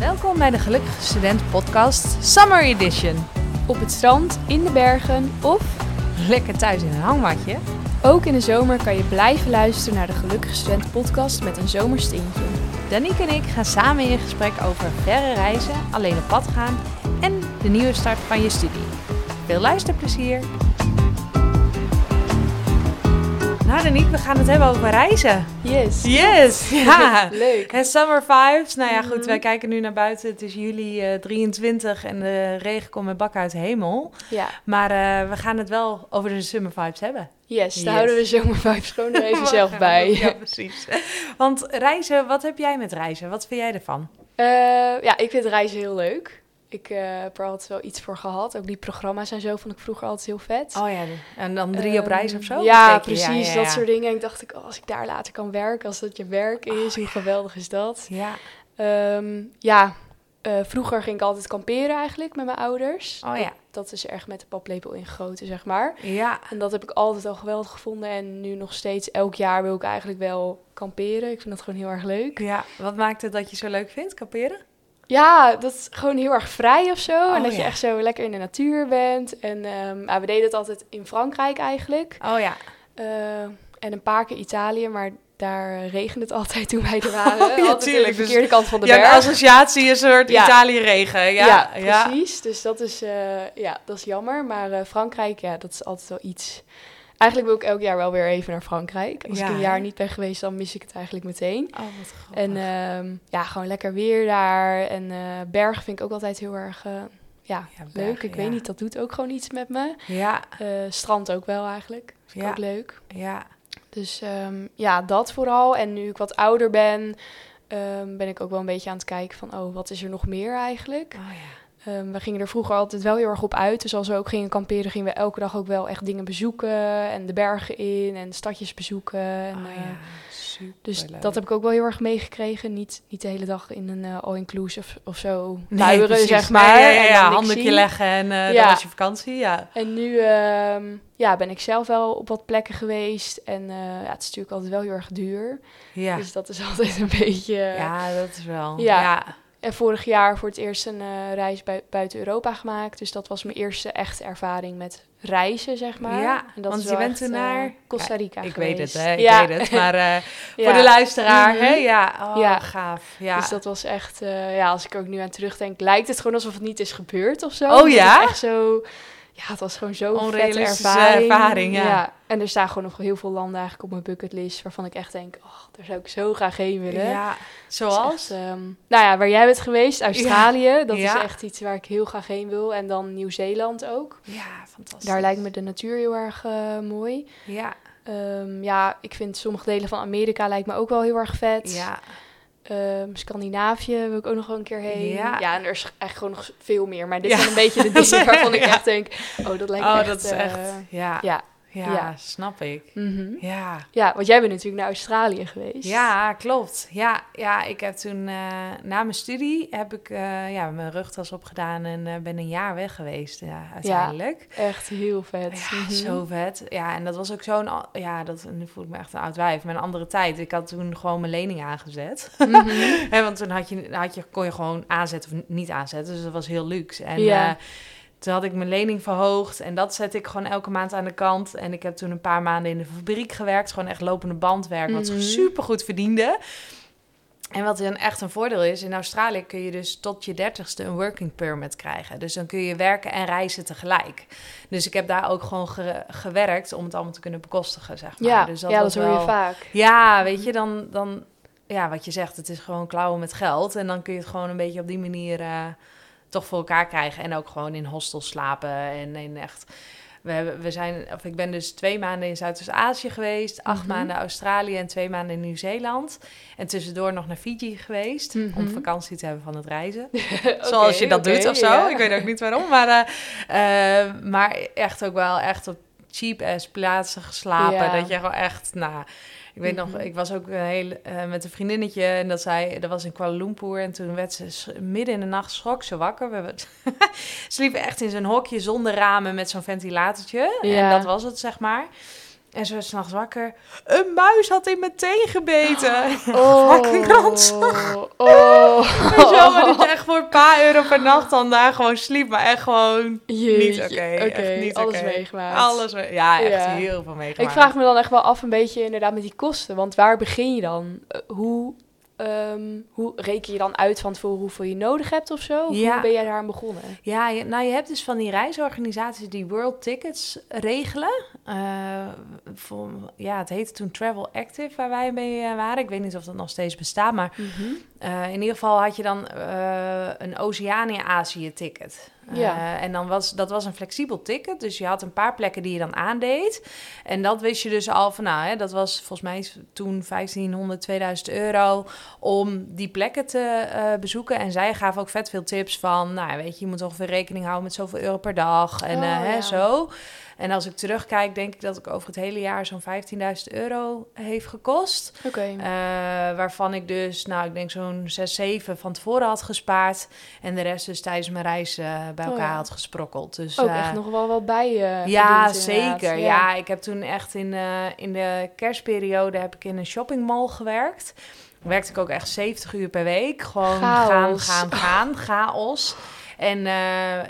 Welkom bij de Gelukkige Student Podcast Summer Edition. Op het strand, in de bergen of Lekker thuis in een hangmatje. ook in de zomer kan je blijven luisteren naar de Gelukkige Student podcast met een zomerstintje. Danique en ik gaan samen in gesprek over verre reizen, alleen op pad gaan en de nieuwe start van je studie. Veel luisterplezier! Nou Danique, we gaan het hebben over reizen. Yes. Yes! Ja! Leuk. En summer vibes. Nou ja, goed, Mhm. wij kijken nu naar buiten. Het is juli eh, 23 en de regen komt met bak uit de hemel. Ja. Maar eh, we gaan het wel over de summer vibes hebben. Yes, daar Yes. houden we zomervibes gewoon er even zelf bij. Ja, precies. Want reizen, wat heb jij met reizen? Wat vind jij ervan? Eh, ja, ik vind reizen heel leuk. Ik eh, heb er altijd wel iets voor gehad. Ook die programma's en zo vond ik vroeger altijd heel vet. Oh ja, en dan drie op Ehm, reis of zo? Ja, Keek je? precies. ja, Dat ja. soort dingen. En ik dacht ik, oh, als ik daar later kan werken, als dat je werk is, hoe geweldig is dat? Ja. Ehm, ja, eh, vroeger ging ik altijd kamperen eigenlijk met mijn ouders. Oh ja. Dat is erg met de paplepel ingegoten, zeg maar. Ja. En dat heb ik altijd al geweldig gevonden. En nu nog steeds, elk jaar wil ik eigenlijk wel kamperen. Ik vind dat gewoon heel erg leuk. Ja. Wat maakt het dat je zo leuk vindt, kamperen? Ja, dat is gewoon heel erg vrij of zo. Oh, en dat je echt zo lekker in de natuur bent. En ehm, we deden het altijd in Frankrijk eigenlijk. Oh ja. Eh, en een paar keer Italië, maar daar eh, regende het altijd toen wij er waren. Oh, ja, altijd tuurlijk. de Dus verkeerde kant van de ja, berg. associatie, een soort Ja. Italië-regen. Ja, Ja, precies. Dus dat is, eh, ja, dat is jammer. Maar Frankrijk, ja, dat is altijd wel iets. Eigenlijk wil ik elk jaar wel weer even naar Frankrijk. Als Ja, ik een jaar niet ben geweest, dan mis ik het eigenlijk meteen. Oh, wat grappig. En ehm, ja, gewoon lekker weer daar. En eh, bergen vind ik ook altijd heel erg eh, ja, Ja, leuk. Ik ja. weet niet, dat doet ook gewoon iets met me. ja, Eh, strand ook wel eigenlijk. Vind ik Ja. ook leuk. ja. Dus ehm, ja, dat vooral. En nu ik wat ouder ben, ehm, ben ik ook wel een beetje aan het kijken van... oh, wat is er nog meer eigenlijk? Oh ja. Ehm, we gingen er vroeger altijd wel heel erg op uit. Dus als we ook gingen kamperen, gingen we elke dag ook wel echt dingen bezoeken. En de bergen in en stadjes bezoeken. En, eh, ja. Super dus dat heb ik ook wel heel erg meegekregen. Niet, niet de hele dag in een eh, all-inclusive of zo luieren, zeg maar. Ja, ja, en ja, dan handdoekje zien. leggen en eh Ja. dat was je vakantie. Ja. En nu ehm, ja, ben ik zelf wel op wat plekken geweest. En eh, ja, het is natuurlijk altijd wel heel erg duur. Ja. Dus dat is altijd een beetje... ja, dat is wel. Ja. Ja. En vorig jaar voor het eerst een eh, reis bui- buiten Europa gemaakt. Dus dat was mijn eerste echte ervaring met reizen, zeg maar. Ja, en dat want je bent toen eh, naar- Costa Rica Ik geweest. weet het, hè? Ik ja. weet het. Maar eh, Ja. voor de luisteraar, Mhm. hè? Ja, oh, Ja. gaaf. Ja. Dus dat was echt, ja, als ik er ook nu aan terugdenk, lijkt het gewoon alsof het niet is gebeurd of zo. Oh, ja? echt zo, ja, het was gewoon zo'n vette ervaring. ervaring, ja. En er staan gewoon nog heel veel landen eigenlijk op mijn bucketlist waarvan ik echt denk, oh, daar zou ik zo graag heen willen. ja. Zoals? echt, ehm, nou ja, waar jij bent geweest, Australië, dat Ja. is echt iets waar ik heel graag heen wil. En dan Nieuw-Zeeland ook. Ja, fantastisch. Daar lijkt me de natuur heel erg eh, mooi. Ja, Ehm, ja, ik vind sommige delen van Amerika lijkt me ook wel heel erg vet. ja. Ehm, Scandinavië wil ik ook nog wel een keer heen. Ja. en er is eigenlijk gewoon nog veel meer. Maar dit Ja. zijn een beetje de dingen waarvan ik echt denk... Oh, dat lijkt me Oh, echt... dat is eh, echt. Ja, ja, Ja. Ja. snap ik. mhm. Ja. ja, want jij bent natuurlijk naar Australië geweest. Ja, klopt. Ja, ja, ik heb toen eh, na mijn studie heb ik eh, ja, mijn rugtas opgedaan en eh, ben een jaar weg geweest. Ja, uiteindelijk. Echt heel vet. Ja, Mhm. zo vet. Ja, en dat was ook zo'n... Ja, dat, nu voel ik me echt een oud wijf. Maar een andere tijd. Ik had toen gewoon mijn lening aangezet. Mhm. Want toen had je, had je, kon je gewoon aanzetten of niet aanzetten. Dus dat was heel luxe. En Ja. Toen had ik mijn lening verhoogd. En dat zet ik gewoon elke maand aan de kant. En ik heb toen een paar maanden in de fabriek gewerkt. Gewoon echt lopende bandwerk. Wat Mhm. super goed verdiende. En wat dan echt een voordeel is, in Australië kun je dus tot je dertigste een working permit krijgen. Dus dan kun je werken en reizen tegelijk. Dus ik heb daar ook gewoon ge- gewerkt om het allemaal te kunnen bekostigen, zeg maar. Ja, dus ja, dat hoor je wel- vaak. Ja, weet je, dan, dan... Ja, wat je zegt, het is gewoon klauwen met geld. En dan kun je het gewoon een beetje op die manier eh, toch voor elkaar krijgen. En ook gewoon in hostels slapen en in echt... We, hebben, we zijn, of ik ben dus twee maanden in Zuidoost-Azië geweest, acht Mhm. maanden Australië en twee maanden in Nieuw-Zeeland. En tussendoor nog naar Fiji geweest, om Mhm. vakantie te hebben van het reizen. Zoals je dat doet of zo. Ik weet ook niet waarom. Maar, eh, eh, maar echt ook wel echt op cheap ass plaatsen geslapen. Ja. Dat je gewoon echt, nou... Ik weet nog, Mhm. ik was ook een hele, eh, met een vriendinnetje en dat zei, dat was in Kuala Lumpur en toen werd ze midden in de nacht schrok ze wakker. We hebben, ze liepen echt in zo'n hokje zonder ramen met zo'n ventilatortje en dat was het zeg maar. En ze werd s'nachts wakker. Een muis had in mijn teen gebeten. Oh, Fucking ranzig. oh. Weet je wel, maar dat je echt een paar euro per nacht dan daar gewoon sliep. Maar echt gewoon niet oké. echt niet alles meegemaakt. Alles, me- ja, echt Ja. heel veel meegemaakt. Ik vraag me dan echt wel af een beetje inderdaad met die kosten. Want waar begin je dan? Eh, hoe, ehm, hoe reken je dan uit van tevoren hoeveel je nodig hebt of zo? Of Ja. Hoe ben jij daar aan begonnen? Ja, nou je hebt dus van die reisorganisaties die World Tickets regelen. Eh, ja, het heette toen Travel Active waar wij mee eh, waren. Ik weet niet of dat nog steeds bestaat, maar eh, in ieder geval had je dan eh, een Oceanië-Azië ticket. Ja. Eh, en dan was dat was een flexibel ticket, dus je had een paar plekken die je dan aandeed. En dat wist je dus al van, nou, hè, dat was volgens mij toen 1500, 2000 euro om die plekken te bezoeken. En zij gaven ook vet veel tips van, nou, weet je, je moet ongeveer rekening houden met zoveel euro per dag en Oh, hè, ja. zo. En als ik terugkijk, denk ik dat ik over het hele jaar zo'n 15.000 euro heeft gekost. Oké. Waarvan ik dus, nou, ik denk zo'n 6, 7 van tevoren had gespaard. En de rest dus tijdens mijn reis eh, bij Oh, elkaar ja. had gesprokkeld. Dus, Ook eh, echt nog wel wat bij je. ja, verdiend, inderdaad. zeker. Ja. ik heb toen echt in, eh, in de kerstperiode heb ik in een shoppingmall gewerkt. Werkte ik ook echt 70 uur per week. Gewoon gaan, Chaos. gaan, gaan. Chaos. En eh,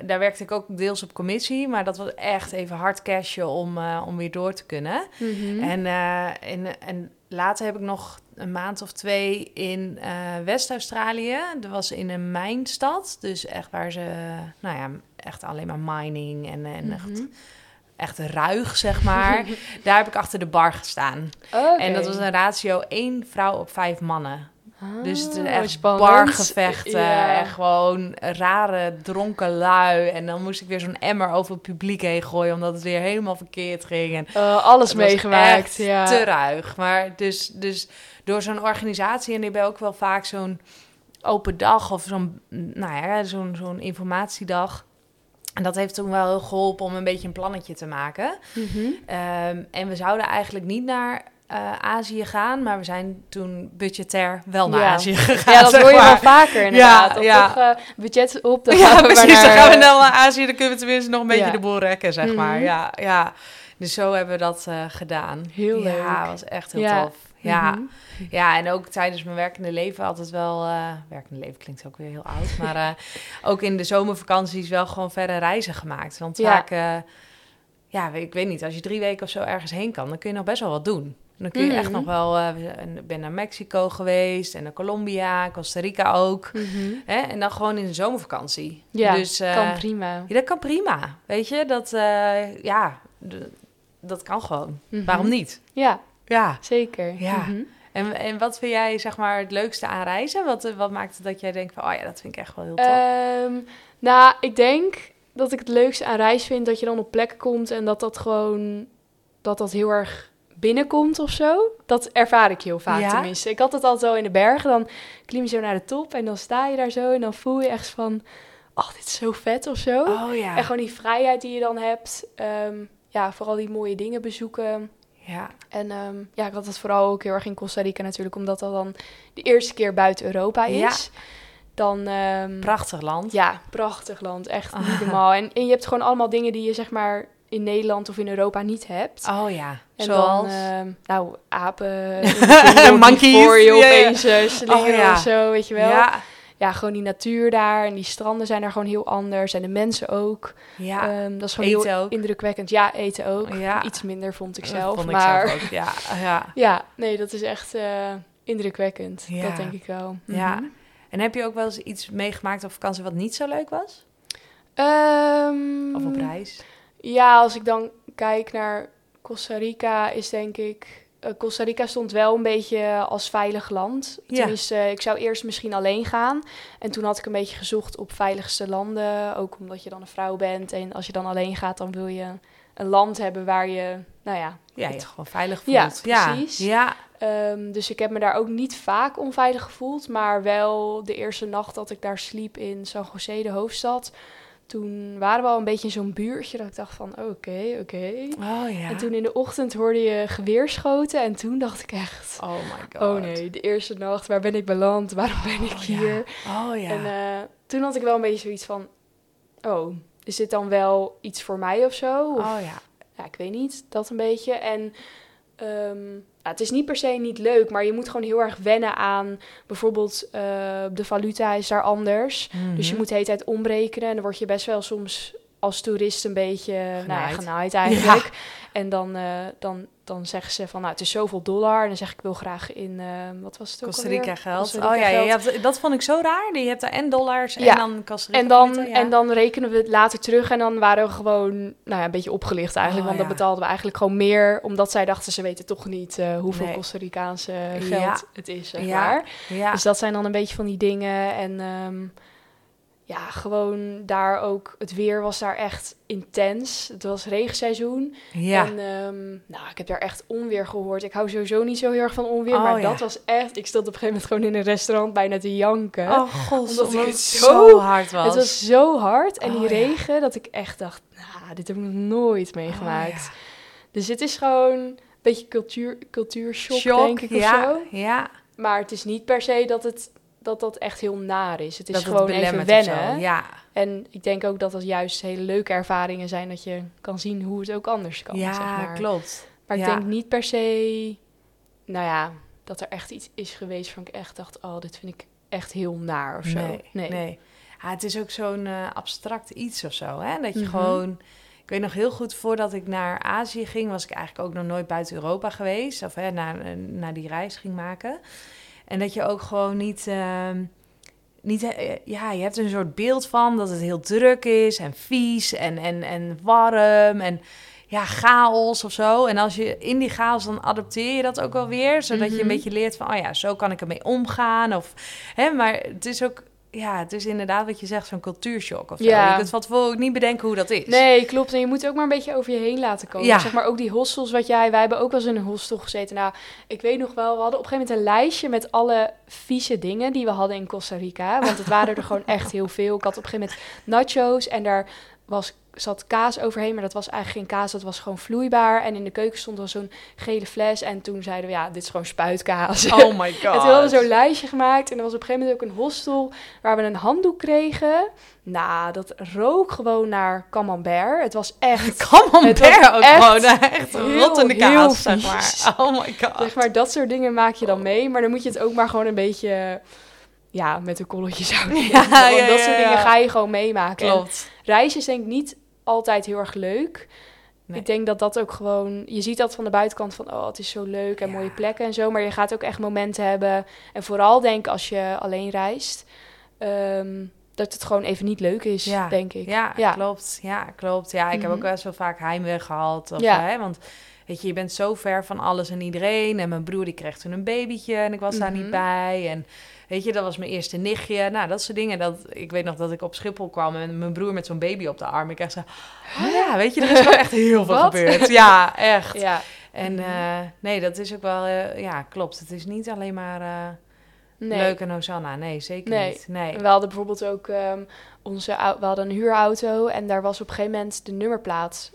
daar werkte ik ook deels op commissie. Maar dat was echt even hard cashen om, eh, om weer door te kunnen. Mhm. En, eh, en, en later heb ik nog een maand of twee in eh, West-Australië. Dat was in een mijnstad. Dus echt waar ze, nou ja, echt alleen maar mining en, en echt, Mhm. echt ruig, zeg maar. Daar heb ik achter de bar gestaan. En dat was een ratio één vrouw op vijf mannen. Dus het is Ah, echt spannend. bargevechten Ja. en gewoon rare dronken lui. En dan moest ik weer zo'n emmer over het publiek heen gooien... omdat het weer helemaal verkeerd ging. En Eh, alles meegemaakt. Ja. te ruig. Maar dus, dus door zo'n organisatie... en die hebben ook wel vaak zo'n open dag... of zo'n nou ja, zo'n zo'n informatiedag... En dat heeft toen wel heel geholpen om een beetje een plannetje te maken. Mhm. Ehm, en we zouden eigenlijk niet naar eh, Azië gaan, maar we zijn toen budgetair wel naar Ja. Azië gegaan. Ja, dat hoor je wel vaker inderdaad. Ja. toch eh, budget op, dan Ja, gaan we precies. naar, Dan gaan we dan naar Azië, dan kunnen we tenminste nog een beetje Ja. de boel rekken, zeg maar. Mhm. Ja, ja. Dus zo hebben we dat eh, gedaan. Heel Ja, leuk. was echt heel Ja. tof. Ja. Mhm. ja, en ook tijdens mijn werkende leven altijd wel... werkende leven klinkt ook weer heel oud. Maar ook in de zomervakanties wel gewoon verre reizen gemaakt. Want Ja. vaak... ja, ik weet niet, als je drie weken of zo ergens heen kan... dan kun je nog best wel wat doen. Dan kun je echt Mhm. nog wel... eh, ik ben naar Mexico geweest en naar Colombia, Costa Rica ook. Mhm. Hè? En dan gewoon in de zomervakantie. Ja, dus, eh, kan prima. ja, dat kan prima. Weet je, dat, eh, ja, dat kan gewoon. Mhm. Waarom niet? Ja, Ja. zeker. Ja. En, en wat vind jij, zeg maar, het leukste aan reizen? Wat, wat maakt het dat jij denkt van, oh ja, dat vind ik echt wel heel tof? Ehm, nou, ik denk dat ik het leukste aan reis vind dat je dan op plekken komt en dat dat gewoon dat dat heel erg binnenkomt of zo. Dat ervaar ik heel vaak Ja? tenminste. Ik had het altijd wel in de bergen, dan klim je zo naar de top en dan sta je daar zo en dan voel je echt van, oh, dit is zo vet of zo. oh ja. En gewoon die vrijheid die je dan hebt. Ehm, ja, vooral die mooie dingen bezoeken. ja. En ehm, ja, ik had het vooral ook heel erg in Costa Rica natuurlijk, omdat dat dan de eerste keer buiten Europa Ja. is. Dan, ehm, Prachtig land. ja, prachtig land, echt niet Ah. normaal. En, en je hebt gewoon allemaal dingen die je zeg maar in Nederland of in Europa niet hebt. Oh ja. En Zoals? dan, ehm, nou, apen, Monkeys, voor je opeens eh, slingeren Oh, ja. of zo, weet je wel. Ja. Ja. gewoon die natuur daar en die stranden zijn daar gewoon heel anders. En de mensen ook. Ja. Ehm, dat is gewoon Eten heel ook. indrukwekkend. Ja, eten ook. Ja. Iets minder vond ik zelf. vond ik maar zelf ook. Ja. ja. ja, nee, dat is echt eh, indrukwekkend. Ja. Dat denk ik wel. Ja. Mhm. En heb je ook wel eens iets meegemaakt op vakantie wat niet zo leuk was? Ehm, Of op reis? Ja, als ik dan kijk naar Costa Rica, is denk ik. eh, Costa Rica stond wel een beetje als veilig land. Ja. Tenminste, eh, ik zou eerst misschien alleen gaan. En toen had ik een beetje gezocht op veiligste landen. Ook omdat je dan een vrouw bent. En als je dan alleen gaat, dan wil je een land hebben waar je, nou ja. Ja, het- je gewoon veilig Ja, voelt. precies. Ja. ehm, dus ik heb me daar ook niet vaak onveilig gevoeld. Maar wel de eerste nacht dat ik daar sliep in San José, de hoofdstad. Toen waren we al een beetje in zo'n buurtje dat ik dacht van, oké, oké. Oh ja. En toen in de ochtend hoorde je geweerschoten en toen dacht ik echt... Oh my god. Oh nee, de eerste nacht, waar ben ik beland? Waarom ben ik Oh, hier? Ja. Oh ja. En eh, toen had ik wel een beetje zoiets van... Oh, is dit dan wel iets voor mij of zo? Of, oh ja. Ja, ik weet niet, dat een beetje. En ehm, het is niet per se niet leuk, maar je moet gewoon heel erg wennen aan bijvoorbeeld eh, de valuta is daar anders. Dus je Mhm. moet de hele tijd omrekenen en dan word je best wel soms als toerist een beetje genaaid, nou, ja, Genaaid. genaaid eigenlijk. En dan, eh, dan, dan zeggen ze van nou het is zoveel dollar en dan zeg ik ik wil graag in, eh, wat was het ook Costa? Rica geld. Costa Rica oh ja, geld. dat vond ik zo raar. Je hebt daar en dollars Ja. en dan Costa Rica En dan, ja. en dan rekenen we het later terug en dan waren we gewoon nou ja, een beetje opgelicht eigenlijk. Oh, want dan betaalden we eigenlijk gewoon meer, omdat zij dachten ze weten toch niet eh, hoeveel Nee. Costa Ricaanse geld het is, zeg Ja. maar. Ja. Dus dat zijn dan een beetje van die dingen. En ehm, ja, gewoon daar ook, het weer was daar echt intens. Het was regenseizoen. ja. En ehm, nou, ik heb daar echt onweer gehoord. Ik hou sowieso niet zo heel erg van onweer, Oh, maar ja. dat was echt... Ik stond op een gegeven moment gewoon in een restaurant bijna te janken. Oh god, Omdat het zo zo- hard was. Het was zo hard en die Oh, ja. regen dat ik echt dacht, nou, dit heb ik nog nooit meegemaakt. Oh. Dus het is gewoon een beetje cultuur, cultuurshock, Shock, denk ik, ja, of zo. Ja, Maar het is niet per se dat het dat dat echt heel naar is. Het is dat het gewoon even wennen. Ja, En ik denk ook dat dat juist hele leuke ervaringen zijn dat je kan zien hoe het ook anders kan. ja zeg maar. klopt. Maar ik denk niet per se, nou ja, dat er echt iets is geweest van ik echt dacht, oh, dit vind ik echt heel naar of zo. Nee, nee. Ja, het is ook zo'n eh, abstract iets of zo, hè? Dat je Mhm. gewoon... Ik weet nog heel goed, voordat ik naar Azië ging... was ik eigenlijk ook nog nooit buiten Europa geweest. Of hè, naar, eh, naar die reis ging maken. En dat je ook gewoon niet... ehm, niet eh, ja, je hebt een soort beeld van dat het heel druk is en vies en, en, en warm en ja, chaos of zo. En als je in die chaos, dan adopteer je dat ook wel weer. Zodat je een Mhm. beetje leert van, oh ja, zo kan ik ermee omgaan. Of, hè, maar het is ook, ja, het is inderdaad wat je zegt, zo'n cultuurshock of zo. Ja. Je kunt van tevoren ook niet bedenken hoe dat is. Nee, klopt. En je moet ook maar een beetje over je heen laten komen. Ja. Zeg maar ook die hostels wat jij... Wij hebben ook wel eens in een hostel gezeten. Nou, ik weet nog wel, we hadden op een gegeven moment een lijstje... met alle vieze dingen die we hadden in Costa Rica. Want het waren er gewoon echt heel veel. Ik had op een gegeven moment nachos en daar was, zat kaas overheen. Maar dat was eigenlijk geen kaas, dat was gewoon vloeibaar. En in de keuken stond dan zo'n gele fles. En toen zeiden we, ja, dit is gewoon spuitkaas. Oh my god. En toen hadden we zo'n lijstje gemaakt. En er was op een gegeven moment ook een hostel waar we een handdoek kregen. Nou, dat rook gewoon naar camembert. Het was echt, Camembert was ook echt gewoon. Echt rottende kaas, zeg maar. Oh my god. zeg maar, dat soort dingen maak je dan mee. Maar dan moet je het ook maar gewoon een beetje, ja, met een kolletje zout. nemen. Ja, dat soort dingen ga je gewoon meemaken. En Klopt. reizen is denk ik niet altijd heel erg leuk. Nee. Ik denk dat dat ook gewoon... Je ziet dat van de buitenkant van... Oh, het is zo leuk en mooie plekken en zo. Maar je gaat ook echt momenten hebben. En vooral denk als je alleen reist... ehm, dat het gewoon even niet leuk is, Ja. denk ik. Ja, Ja. klopt. Ja, klopt. Ja, ik heb Mhm. ook best wel vaak heimwee gehad. Of, Ja. hè, want weet je, je bent zo ver van alles en iedereen. En mijn broer die kreeg toen een babytje en ik was daar Mhm. niet bij. En weet je, dat was mijn eerste nichtje. Nou, dat soort dingen. Dat, ik weet nog dat ik op Schiphol kwam en mijn broer met zo'n baby op de arm. Ik echt zo, oh ja, weet je, er is gewoon echt heel veel gebeurd. Ja, echt. Ja. En Mhm. eh, nee, dat is ook wel, eh, ja, klopt. Het is niet alleen maar eh, Nee. leuk en Hosanna. Nee, zeker Nee. niet. Nee. We hadden bijvoorbeeld ook ehm, onze... We hadden een huurauto en daar was op een gegeven moment de nummerplaat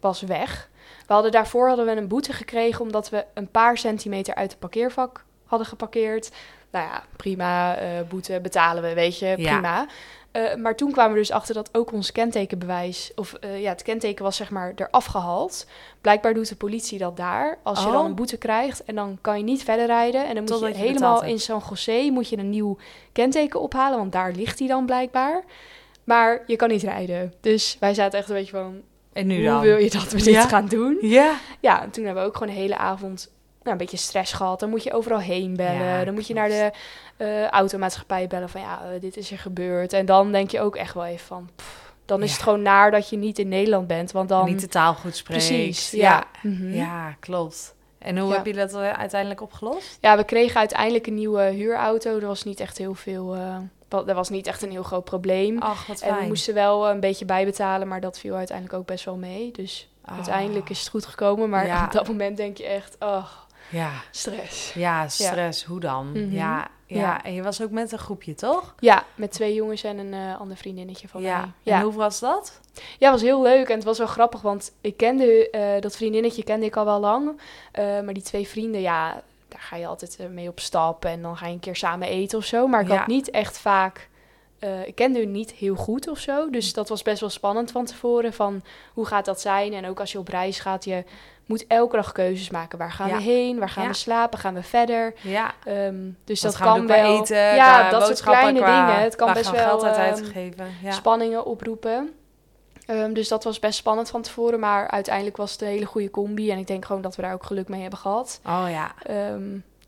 was weg. We hadden daarvoor hadden we een boete gekregen omdat we een paar centimeter uit het parkeervak hadden geparkeerd. Nou ja, prima, eh, boete betalen we, weet je, Ja. prima. Eh, maar toen kwamen we dus achter dat ook ons kentekenbewijs, of eh, ja, het kenteken was zeg maar eraf gehaald. Blijkbaar doet de politie dat daar, als je Oh. dan een boete krijgt. En dan kan je niet verder rijden. En dan moet je je helemaal in San José moet je een nieuw kenteken ophalen, want daar ligt hij dan blijkbaar. Maar je kan niet rijden. Dus wij zaten echt een beetje van, En nu hoe dan? wil je dat we dit Ja. gaan doen? Ja. Ja, en toen hebben we ook gewoon de hele avond nou, een beetje stress gehad. Dan moet je overal heen bellen. Ja, dan moet je naar de eh, automaatschappij bellen van ja, eh, dit is er gebeurd. En dan denk je ook echt wel even van, pff, dan is Ja. het gewoon naar dat je niet in Nederland bent. Want dan... Niet de taal goed spreekt. Precies, Ja. ja. Mhm. Ja, klopt. En hoe heb je dat eh, uiteindelijk opgelost? Ja, we kregen uiteindelijk een nieuwe huurauto. Er was niet echt heel veel... er was niet echt een heel groot probleem. Ach, wat en we moesten wel een beetje bijbetalen, maar dat viel uiteindelijk ook best wel mee. Dus Ah, uiteindelijk is het goed gekomen. Maar Ja. op dat moment denk je echt, oh, Ja, stress. ja stress. Hoe dan? Mhm. ja, ja, Ja. en je was ook met een groepje, toch? Ja, met twee jongens en een eh, ander vriendinnetje van ja. mij. En Ja. hoe was dat? ja, het was heel leuk en het was wel grappig, want ik kende eh, dat vriendinnetje kende ik al wel lang. Eh, maar die twee vrienden, ja, daar ga je altijd mee op stap en dan ga je een keer samen eten of zo. Maar ik had niet echt vaak eh, ik kende hun niet heel goed of zo. Dus dat was best wel spannend van tevoren. Van hoe gaat dat zijn? En ook als je op reis gaat, je moet elke dag keuzes maken. Waar gaan Ja. we heen? Waar gaan Ja. we slapen? Gaan we verder? Ja, Ehm, dus Wat dat gaan we kan qua wel. eten, ja, dat soort kleine qua- dingen. Het kan best we wel ehm. Ja. spanningen oproepen. Ehm, dus dat was best spannend van tevoren. Maar uiteindelijk was het een hele goede combi. En ik denk gewoon dat we daar ook geluk mee hebben gehad. Oh ja.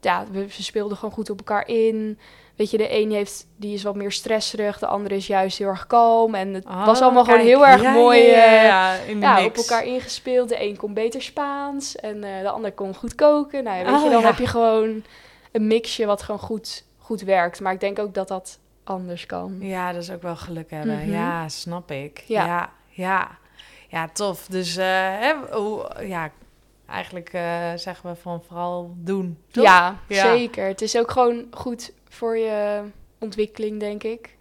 Ja, we, speelden gewoon goed op elkaar in. Weet je, de een heeft, die is wat meer stresserig, de andere is juist heel erg kalm. En het was Oh, allemaal gewoon heel erg Ja, mooi ja, ja, eh, ja, in de op elkaar ingespeeld. De een kon beter Spaans en eh, de ander kon goed koken. Nou weet Oh, je, dan ja. heb je gewoon een mixje wat gewoon goed, goed werkt. Maar ik denk ook dat dat anders kan. Ja, dat is ook wel geluk hebben. Mhm. Ja, snap ik. Ja. Ja, ja. Ja, tof. Dus eh, hè, hoe, ja, eigenlijk zeggen we van vooral doen. Toch? Ja, Ja. zeker. Het is ook gewoon goed voor je ontwikkeling, denk ik.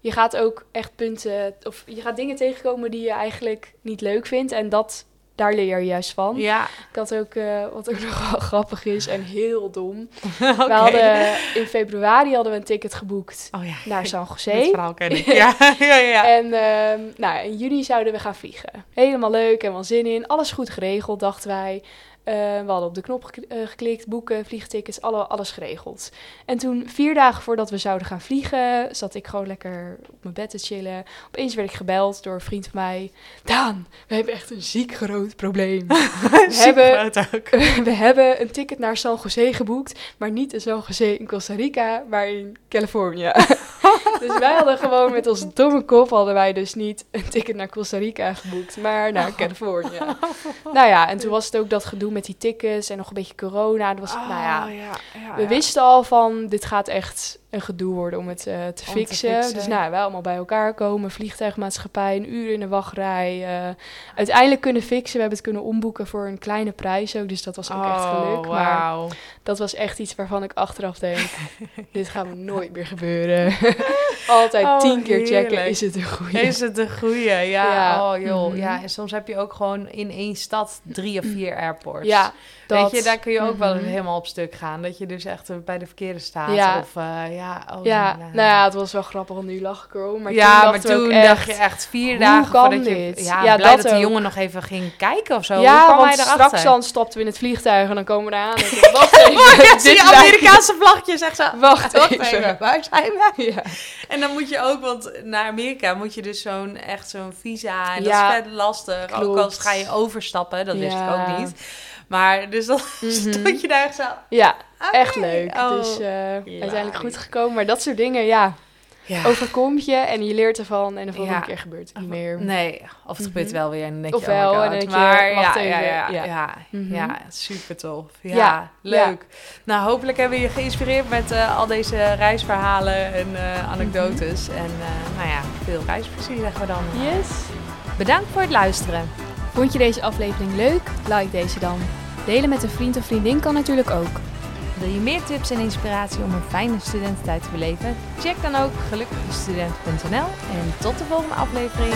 Je gaat ook echt punten, of je gaat dingen tegenkomen die je eigenlijk niet leuk vindt. En dat, daar leer je juist van. Ja, Ik had ook, eh, wat ook nog wel grappig is en heel dom. We hadden in februari hadden we een ticket geboekt Oh ja, naar San dit Jose. verhaal ken ik. Ja, ja, ja. En ehm, nou, in juli zouden we gaan vliegen. Helemaal leuk, helemaal zin in. Alles goed geregeld, dachten wij. Eh, we hadden op de knop eh, geklikt, boeken, vliegtickets, alle, alles geregeld. En toen, vier dagen voordat we zouden gaan vliegen, zat ik gewoon lekker op mijn bed te chillen. Opeens werd ik gebeld door een vriend van mij. Daan, we hebben echt een ziek groot probleem. We hebben- we hebben een ticket naar San Jose geboekt, maar niet in San Jose in Costa Rica, maar in Californië. dus wij hadden gewoon met onze domme kop hadden wij dus niet een ticket naar Costa Rica geboekt, maar naar Californië. nou ja, en toen was het ook dat gedoe met die tickets en nog een beetje corona. Dat was, nou ja, Oh, ja, ja, we wisten al van dit gaat echt een gedoe worden om het eh, te, Om te fixen. Dus nou, wij allemaal bij elkaar komen, vliegtuigmaatschappij, een uur in de wachtrij. eh, uiteindelijk kunnen fixen. We hebben het kunnen omboeken voor een kleine prijs ook, dus dat was ook echt geluk. Oh, Maar dat was echt iets waarvan ik achteraf denk, dit gaat me nooit meer gebeuren. Altijd Oh, tien keer checken, is het een goede? Is het een goeie? Ja. Ja. Oh joh. Mhm. Ja, en soms heb je ook gewoon in één stad drie of vier airports. Ja, dat. Weet je, daar kun je ook wel Mhm. helemaal op stuk gaan. Dat je dus echt eh, bij de verkeerde staat. Ja. Of ja, oh, Ja, nee. nou ja, het was wel grappig, want nu lach ik erom. Maar ja, toen maar ook toen echt, dacht je echt vier hoe dagen kan voordat je... dit? Ja, Ja, blij dat dat, die ook. jongen nog even ging kijken of zo. Hoe Ja, kwam want hij straks dan stapten we in het vliegtuig en dan komen we eraan. En wacht even, Ja, zie je Amerikaanse vlagjes, zegt ze. Wacht Wacht even. even, waar zijn we? Ja. En dan moet je ook, want naar Amerika moet je dus zo'n echt zo'n visa. En Ja, dat is vet lastig. Ook klopt. als ga je overstappen, dat wist ik ook niet. Maar dus dan Mhm. stond je daar echt zo. ja, echt leuk. Oh. Dus eh, uiteindelijk goed gekomen. Maar dat soort dingen, ja, Ja. overkomt je en je leert ervan. En de volgende Ja. keer gebeurt het niet meer. Nee, of het gebeurt Mhm. wel weer en dan denk je, oh en dan God. denk je, maar wacht ja, ja, even, ja, ja. ja, Mhm. ja, super tof. Ja, Ja, leuk. Nou, hopelijk hebben we je geïnspireerd met eh, al deze reisverhalen en eh, anekdotes. En eh, nou ja, veel reisplezier zeggen we dan. Yes. Bedankt voor het luisteren. Vond je deze aflevering leuk? Like deze dan. Delen met een vriend of vriendin kan natuurlijk ook. Wil je meer tips en inspiratie om een fijne studententijd te beleven? Check dan ook gelukkigstudent.nl en tot de volgende aflevering.